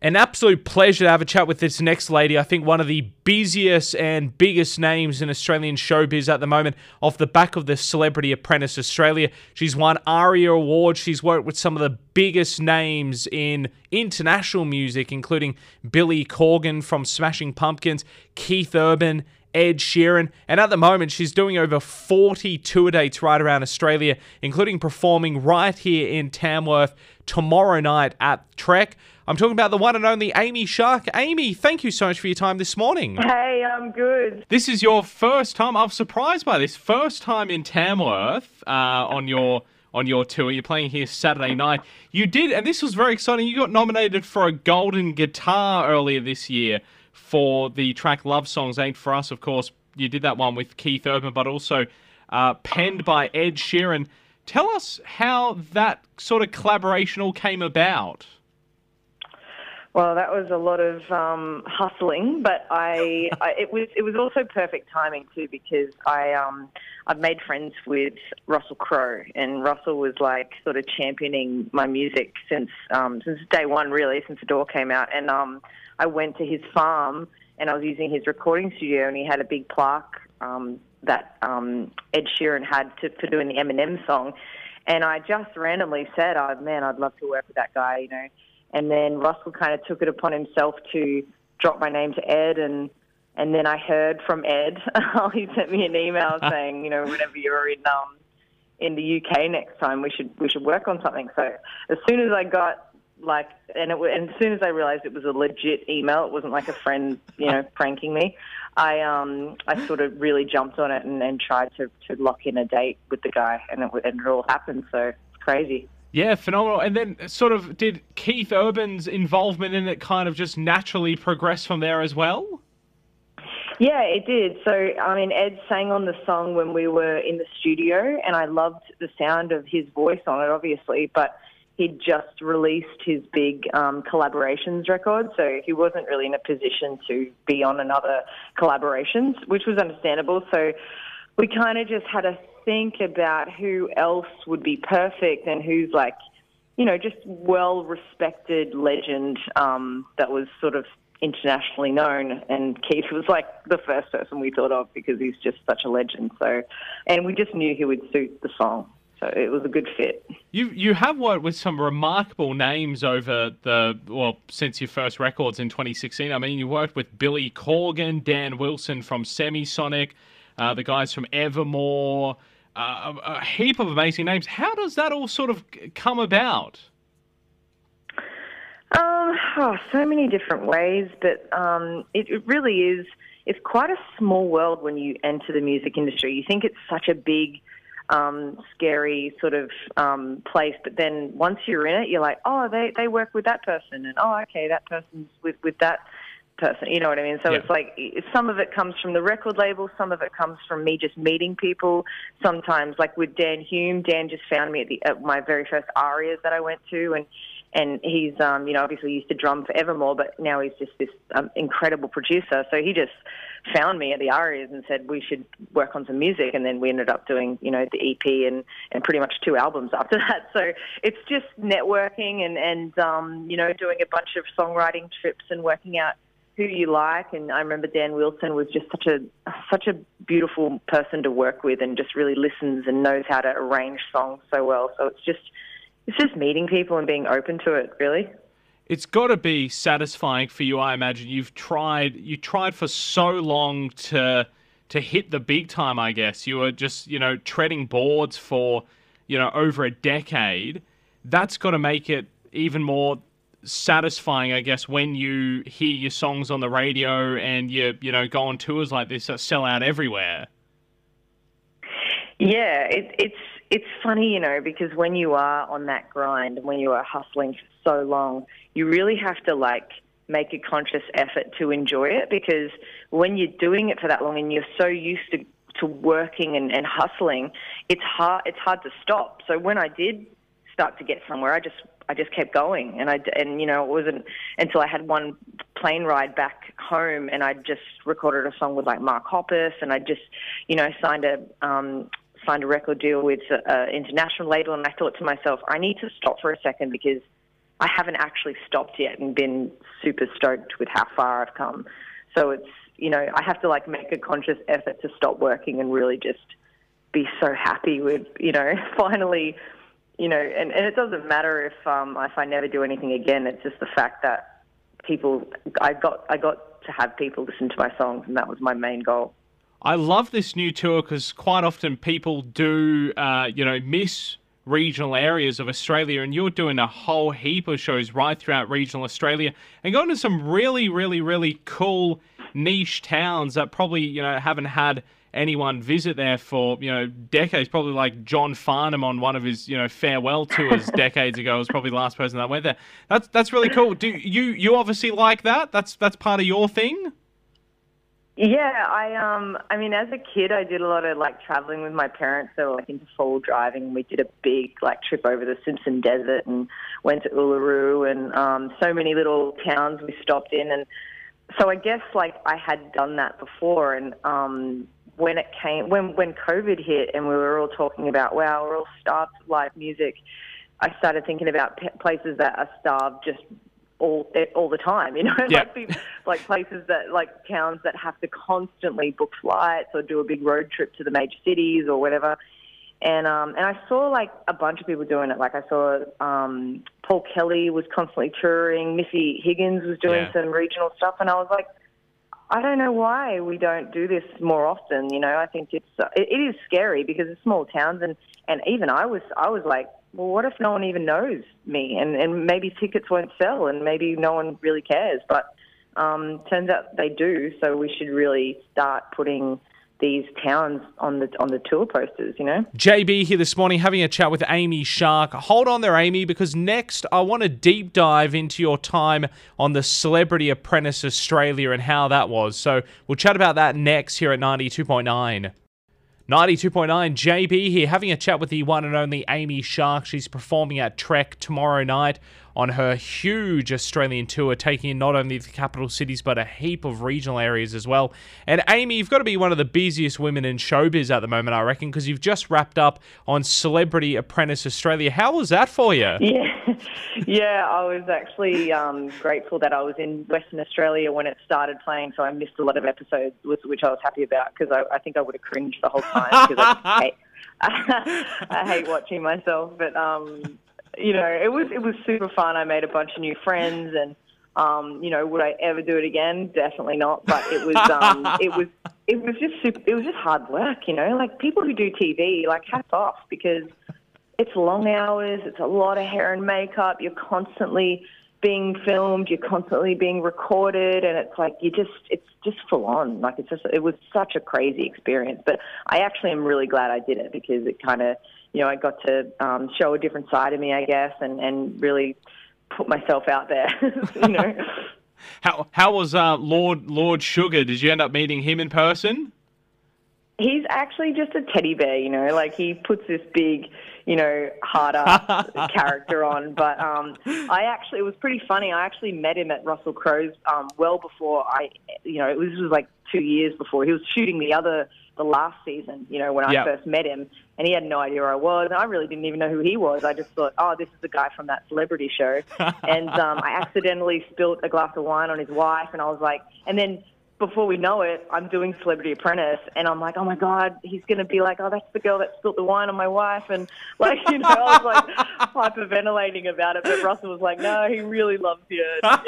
An absolute pleasure to have a chat with this next lady. I think one of the busiest and biggest names in Australian showbiz at the moment, off the back of the Celebrity Apprentice Australia. She's won ARIA Awards. She's worked with some of the biggest names in international music, including Billy Corgan from Smashing Pumpkins, Keith Urban, Ed Sheeran. And at the moment, she's doing over 40 tour dates right around Australia, including performing right here in Tamworth tomorrow night at TRECC. I'm talking about the one and only Amy Shark. Amy, thank you so much for your time this morning. Hey, I'm good. This is your first time. I'm surprised by this. First time in Tamworth uh, on your on your tour. You're playing here Saturday night. You did, and this was very exciting. You got nominated for a Golden Guitar earlier this year for the track "Love Songs Ain't for Us." Of course, you did that one with Keith Urban, but also uh, penned by Ed Sheeran. Tell us how that sort of collaboration all came about. Well, that was a lot of um, hustling, but I, I, it was it was also perfect timing too because I um I've made friends with Russell Crowe and Russell was like sort of championing my music since um since day one really since Adore came out and um I went to his farm and I was using his recording studio and he had a big plaque um that um Ed Sheeran had to, for doing the Eminem song and I just randomly said, "Oh man, I'd love to work with that guy," you know and then Russell kind of took it upon himself to drop my name to Ed, and and then I heard from Ed. he sent me an email saying, you know, whenever you're in um in the UK next time, we should we should work on something. So as soon as I got like, and, it, and as soon as I realized it was a legit email, it wasn't like a friend, you know, pranking me. I um I sort of really jumped on it and, and tried to to lock in a date with the guy, and it and it all happened. So it's crazy. Yeah, phenomenal. And then, sort of, did Keith Urban's involvement in it kind of just naturally progress from there as well? Yeah, it did. So, I mean, Ed sang on the song when we were in the studio, and I loved the sound of his voice on it, obviously, but he'd just released his big um, collaborations record, so he wasn't really in a position to be on another collaborations, which was understandable. So, we kind of just had to think about who else would be perfect and who's like, you know, just well respected legend um, that was sort of internationally known. And Keith was like the first person we thought of because he's just such a legend. So, and we just knew he would suit the song. So it was a good fit. You you have worked with some remarkable names over the well since your first records in 2016. I mean, you worked with Billy Corgan, Dan Wilson from Semisonic, uh, the guys from Evermore uh, a heap of amazing names. How does that all sort of come about? Um, oh, so many different ways, but um, it, it really is. It's quite a small world when you enter the music industry. You think it's such a big, um, scary sort of um, place, but then once you're in it, you're like, oh, they they work with that person, and oh, okay, that person's with with that person. You know what I mean? So yeah. it's like some of it comes from the record label, some of it comes from me just meeting people. Sometimes, like with Dan Hume, Dan just found me at, the, at my very first ARIAs that I went to, and and he's um, you know obviously used to drum for Evermore, but now he's just this um, incredible producer. So he just found me at the ARIAs and said we should work on some music, and then we ended up doing you know the EP and and pretty much two albums after that. So it's just networking and and um, you know doing a bunch of songwriting trips and working out who you like. And I remember Dan Wilson was just such a such a beautiful person to work with, and just really listens and knows how to arrange songs so well. So it's just it's just meeting people and being open to it, really. It's got to be satisfying for you, I imagine. You've tried you tried for so long to to hit the big time. I guess you were just you know treading boards for you know over a decade. That's got to make it even more satisfying, I guess, when you hear your songs on the radio and you you know go on tours like this that sell out everywhere. Yeah, it, it's it's funny, you know, because when you are on that grind, and when you are hustling for so long, you really have to like make a conscious effort to enjoy it because when you're doing it for that long and you're so used to to working and, and hustling, it's hard it's hard to stop. So when I did start to get somewhere, I just I just kept going, and I and you know it wasn't until I had one plane ride back home, and I just recorded a song with like Mark Hoppus, and I just you know signed a um, signed a record deal with an international label, and I thought to myself, I need to stop for a second because I haven't actually stopped yet and been super stoked with how far I've come. So it's you know I have to like make a conscious effort to stop working and really just be so happy with you know finally you know and, and it doesn't matter if um if I never do anything again. It's just the fact that people I got I got to have people listen to my songs and that was my main goal. I love this new tour because quite often people do, uh, you know, miss regional areas of Australia, and you're doing a whole heap of shows right throughout regional Australia and going to some really, really, really cool niche towns that probably, you know, haven't had anyone visit there for, you know, decades. Probably like John Farnham on one of his, you know, farewell tours decades ago was probably the last person that went there. That's that's really cool. Do you you obviously like that? That's that's part of your thing? Yeah, I um I mean as a kid I did a lot of like traveling with my parents. Were like into full driving. We did a big like trip over the Simpson Desert and went to Uluru and um so many little towns we stopped in and so I guess like I had done that before and um when it came when when COVID hit and we were all talking about wow, we're all starved live music. I started thinking about p- places that are starved just all all the time. You know, yeah. like, like places that like towns that have to constantly book flights or do a big road trip to the major cities or whatever. And um, and I saw like a bunch of people doing it. Like I saw um, Paul Kelly was constantly touring. Missy Higgins was doing Yeah. some regional stuff, and I was like, I don't know why we don't do this more often. You know, I think it's it, it is scary because it's small towns, and and even I was I was like, well, what if no one even knows me, and and maybe tickets won't sell, and maybe no one really cares. But um, turns out they do. So we should really start putting these towns on the on the tour posters. You know. JB here this morning having a chat with Amy Shark. Hold on there, Amy, because next I want to deep dive into your time on the Celebrity Apprentice Australia and how that was. So we'll chat about that next here at 92.9. 92.9 JB here having a chat with the one and only Amy Shark. She's performing at TRECC tomorrow night on her huge Australian tour, taking in not only the capital cities but a heap of regional areas as well. And Amy, you've got to be one of the busiest women in showbiz at the moment, I reckon, because you've just wrapped up on Celebrity Apprentice Australia. How was that for you? Yeah, yeah. I was actually um, grateful that I was in Western Australia when it started playing, so I missed a lot of episodes, which, I was happy about because I, I think I would have cringed the whole time because I hate, I hate watching myself. But um, you know, it was it was super fun. I made a bunch of new friends, and um, you know, would I ever do it again? Definitely not. But it was um, it was it was just super, it was just hard work. You know, like people who do TV, like hats off because it's long hours, it's a lot of hair and makeup, you're constantly being filmed, you're constantly being recorded, and it's like you just it's just full on. Like it's just it was such a crazy experience. But I actually am really glad I did it because it kind of you know I got to um, show a different side of me, I guess, and and really put myself out there. you know. How how was uh, Lord Lord Sugar? Did you end up meeting him in person? He's actually just a teddy bear, you know, like he puts this big, you know, hard ass character on. But um, I actually, it was pretty funny. I actually met him at Russell Crowe's um, well before I, you know, it was, it was like two years before. He was shooting the other, the last season, you know, when Yep. I first met him. And he had no idea who I was. And I really didn't even know who he was. I just thought, oh, this is the guy from that celebrity show. and um, I accidentally spilt a glass of wine on his wife. And I was like, and then before we know it, I'm doing Celebrity Apprentice, and I'm like, oh my god, he's gonna be like, oh, that's the girl that spilt the wine on my wife, and like, you know, I was like hyperventilating about it, but Russell was like, no, he really loves you. and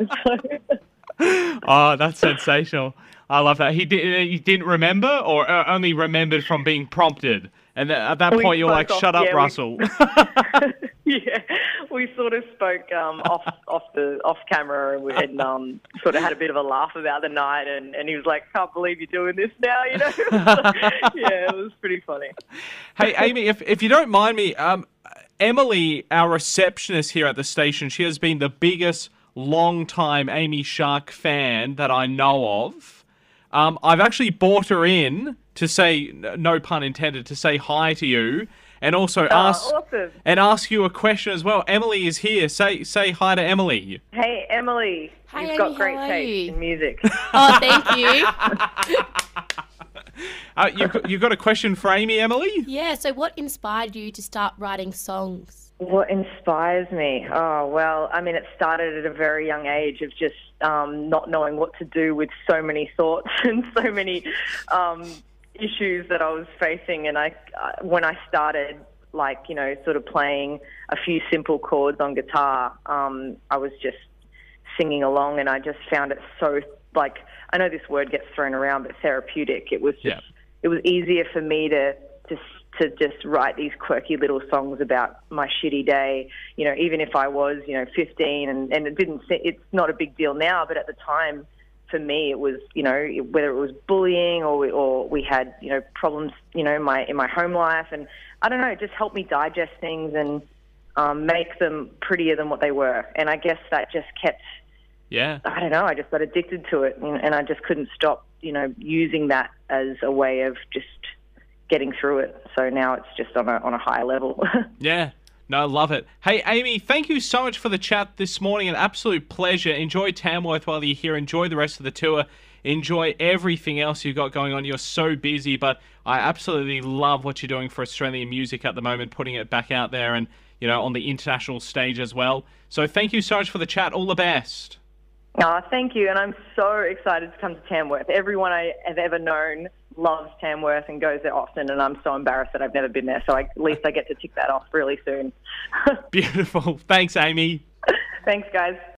it's fine. Oh, that's sensational. I love that. He did. He didn't remember, or uh, only remembered from being prompted. And th- at that We point, you're like, off- "Shut up, yeah, we- Russell." yeah, we sort of spoke um, off off the off camera, and, we, and um, sort of had a bit of a laugh about the night, and, and he was like, can't believe you're doing this now, you know? yeah, it was pretty funny. hey, Amy, if if you don't mind me, um, Emily, our receptionist here at the station, she has been the biggest long-time Amy Shark fan that I know of. Um, I've actually bought her in to say, no pun intended, to say hi to you, and also ask Oh, awesome. and ask you a question as well. Emily is here. Say say hi to Emily. Hey, Emily. Hi, You've Amy, got great taste you? in music. Oh, thank you. Uh, you you got a question for Amy, Emily? yeah, so what inspired you to start writing songs? What inspires me? Oh, well, I mean, it started at a very young age of just um, not knowing what to do with so many thoughts and so many um, issues that I was facing. And I, when I started, like, you know, sort of playing a few simple chords on guitar, um, I was just singing along and I just found it so, like, I know this word gets thrown around, but therapeutic. It was just, yeah. it was easier for me to, to to just write these quirky little songs about my shitty day. You know, even if I was, you know, 15 and, and it didn't, it's not a big deal now, but at the time, for me, it was, you know, whether it was bullying or we, or we had, you know, problems, you know, in my in my home life, and I don't know, it just helped me digest things and um, make them prettier than what they were. And I guess that just kept, yeah, I don't know, I just got addicted to it, and, and I just couldn't stop, you know, using that as a way of just getting through it. So now it's just on a on a higher level. yeah. No, I love it. Hey, Amy, thank you so much for the chat this morning. An absolute pleasure. Enjoy Tamworth while you're here. Enjoy the rest of the tour. Enjoy everything else you've got going on. You're so busy, but I absolutely love what you're doing for Australian music at the moment, putting it back out there and, you know, on the international stage as well. So thank you so much for the chat. All the best. Oh, thank you. And I'm so excited to come to Tamworth. Everyone I have ever known loves Tamworth and goes there often, and I'm so embarrassed that I've never been there. So I, at least I get to tick that off really soon. Beautiful. Thanks, Amy. Thanks, guys.